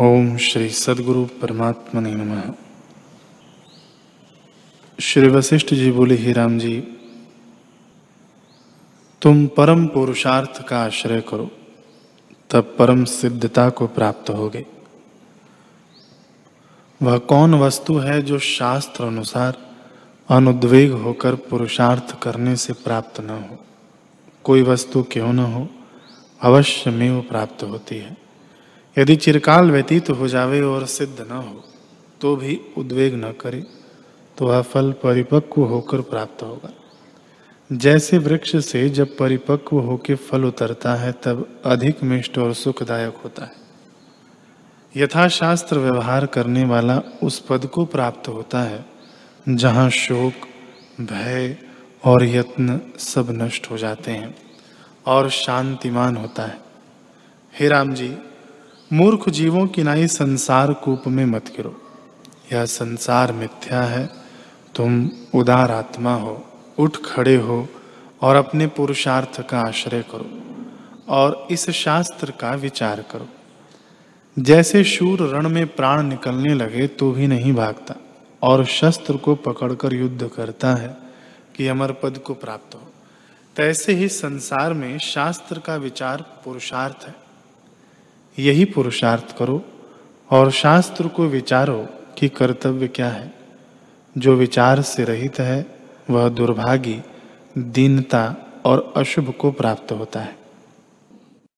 ओम श्री सदगुरु परमात्मा ने नमः। श्री वशिष्ठ जी बोले, ही राम जी, तुम परम पुरुषार्थ का आश्रय करो, तब परम सिद्धता को प्राप्त होगे। वह कौन वस्तु है जो शास्त्र अनुसार अनुद्वेग होकर पुरुषार्थ करने से प्राप्त न हो? कोई वस्तु क्यों न हो? अवश्य में वो प्राप्त होती है। यदि चिरकाल व्यतीत हो जावे और सिद्ध न हो तो भी उद्वेग न करे तो वह फल परिपक्व होकर प्राप्त होगा। जैसे वृक्ष से जब परिपक्व होकर फल उतरता है, तब अधिक मिष्ट और सुखदायक होता है। यथाशास्त्र व्यवहार करने वाला उस पद को प्राप्त होता है, जहाँ शोक, भय और यत्न सब नष्ट हो जाते हैं और शांतिमान होता है। हे राम जी मूर्ख जीवों की नाई संसार कूप में मत गिरो। यह संसार मिथ्या है, तुम उदार आत्मा हो, उठ खड़े हो और अपने पुरुषार्थ का आश्रय करो और इस शास्त्र का विचार करो। जैसे शूर रण में प्राण निकलने लगे तो भी नहीं भागता और शस्त्र को पकड़कर युद्ध करता है कि अमर पद को प्राप्त हो। तैसे ही संसार में शास्त्र का विचार पुरुषार्थ है। यही पुरुषार्थ करो और शास्त्र को विचारो कि कर्तव्य क्या है। जो विचार से रहित है, वह दुर्भागी, दीनता और अशुभ को प्राप्त होता है।